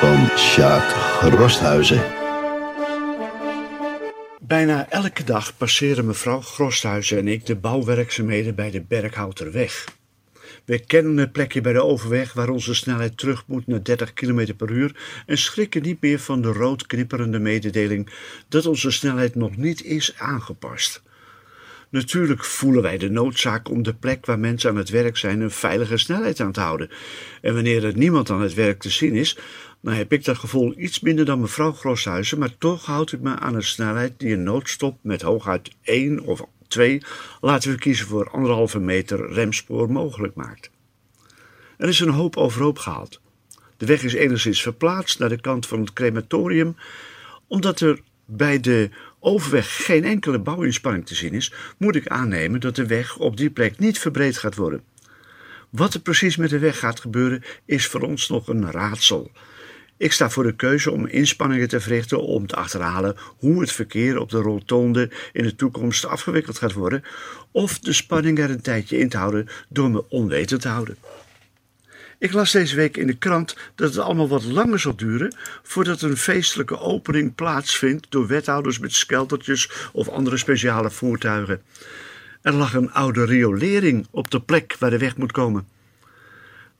van Sjaak Grosthuizen. Bijna elke dag passeren mevrouw Grosthuizen en ik de bouwwerkzaamheden bij de Berghouterweg. We kennen het plekje bij de overweg waar onze snelheid terug moet naar 30 km per uur en schrikken niet meer van de rood knipperende mededeling dat onze snelheid nog niet is aangepast. Natuurlijk voelen wij de noodzaak om de plek waar mensen aan het werk zijn een veilige snelheid aan te houden. En wanneer er niemand aan het werk te zien is, dan heb ik dat gevoel iets minder dan mevrouw Groshuizen, maar toch houd ik me aan een snelheid die een noodstop met hooguit 1 of 2, laten we kiezen voor anderhalve meter remspoor mogelijk maakt. Er is een hoop overhoop gehaald. De weg is enigszins verplaatst naar de kant van het crematorium, omdat er bij de overweg geen enkele bouwinspanning te zien is, moet ik aannemen dat de weg op die plek niet verbreed gaat worden. Wat er precies met de weg gaat gebeuren, is voor ons nog een raadsel. Ik sta voor de keuze om inspanningen te verrichten om te achterhalen hoe het verkeer op de rotonde in de toekomst afgewikkeld gaat worden, of de spanning er een tijdje in te houden door me onwetend te houden. Ik las deze week in de krant dat het allemaal wat langer zal duren voordat een feestelijke opening plaatsvindt door wethouders met skeltertjes of andere speciale voertuigen. Er lag een oude riolering op de plek waar de weg moet komen.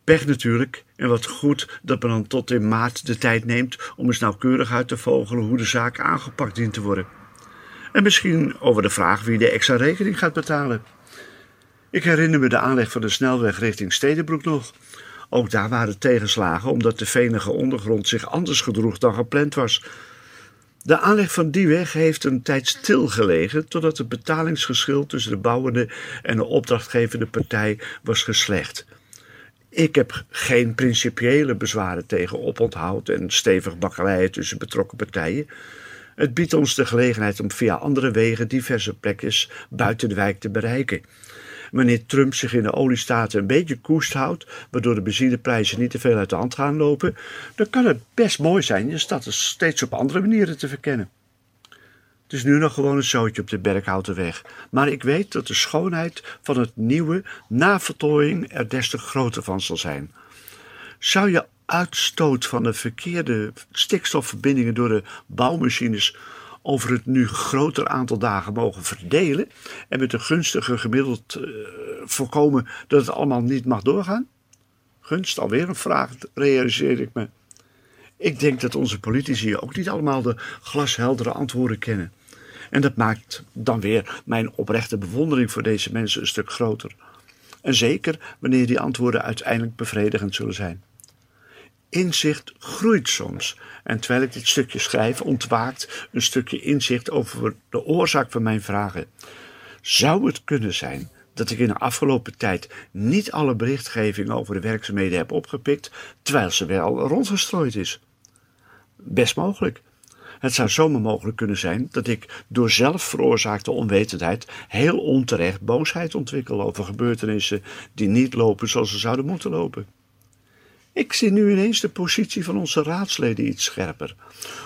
Pech natuurlijk, en wat goed dat men dan tot in maart de tijd neemt om eens nauwkeurig uit te vogelen hoe de zaak aangepakt dient te worden. En misschien over de vraag wie de extra rekening gaat betalen. Ik herinner me de aanleg van de snelweg richting Stedenbroek nog. Ook daar waren tegenslagen omdat de venige ondergrond zich anders gedroeg dan gepland was. De aanleg van die weg heeft een tijd stilgelegen totdat het betalingsgeschil tussen de bouwende en de opdrachtgevende partij was geslecht. Ik heb geen principiële bezwaren tegen oponthoud en stevig bakkeleien tussen betrokken partijen. Het biedt ons de gelegenheid om via andere wegen diverse plekjes buiten de wijk te bereiken. Wanneer Trump zich in de oliestaten een beetje koest houdt, waardoor de benzineprijzen niet te veel uit de hand gaan lopen, dan kan het best mooi zijn je stad steeds op andere manieren te verkennen. Het is nu nog gewoon een zootje op de Berghoutenweg, maar ik weet dat de schoonheid van het nieuwe na vertooiing er des te groter van zal zijn. Zou je uitstoot van de verkeerde stikstofverbindingen door de bouwmachines over het nu groter aantal dagen mogen verdelen en met een gunstiger gemiddeld uh, voorkomen dat het allemaal niet mag doorgaan? Gunst, alweer een vraag, realiseer ik me. Ik denk dat onze politici ook niet allemaal de glasheldere antwoorden kennen. En dat maakt dan weer mijn oprechte bewondering voor deze mensen een stuk groter. En zeker wanneer die antwoorden uiteindelijk bevredigend zullen zijn. Inzicht groeit soms. En terwijl ik dit stukje schrijf, ontwaakt een stukje inzicht over de oorzaak van mijn vragen. Zou het kunnen zijn dat ik in de afgelopen tijd niet alle berichtgeving over de werkzaamheden heb opgepikt, terwijl ze wel rondgestrooid is? Best mogelijk. Het zou zomaar mogelijk kunnen zijn dat ik door zelf veroorzaakte onwetendheid heel onterecht boosheid ontwikkel over gebeurtenissen die niet lopen zoals ze zouden moeten lopen. Ik zie nu ineens de positie van onze raadsleden iets scherper.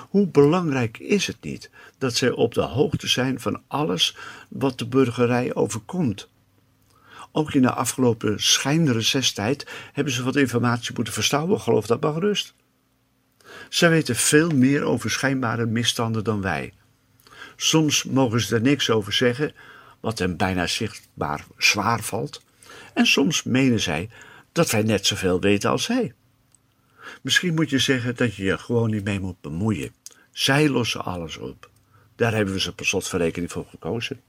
Hoe belangrijk is het niet dat zij op de hoogte zijn van alles wat de burgerij overkomt? Ook in de afgelopen schijnrecesstijd hebben ze wat informatie moeten verstouwen, geloof dat maar gerust. Zij weten veel meer over schijnbare misstanden dan wij. Soms mogen ze er niks over zeggen, wat hen bijna zichtbaar zwaar valt, en soms menen zij dat wij net zoveel weten als zij. Misschien moet je zeggen dat je je gewoon niet mee moet bemoeien. Zij lossen alles op. Daar hebben we ze per slotverrekening voor gekozen.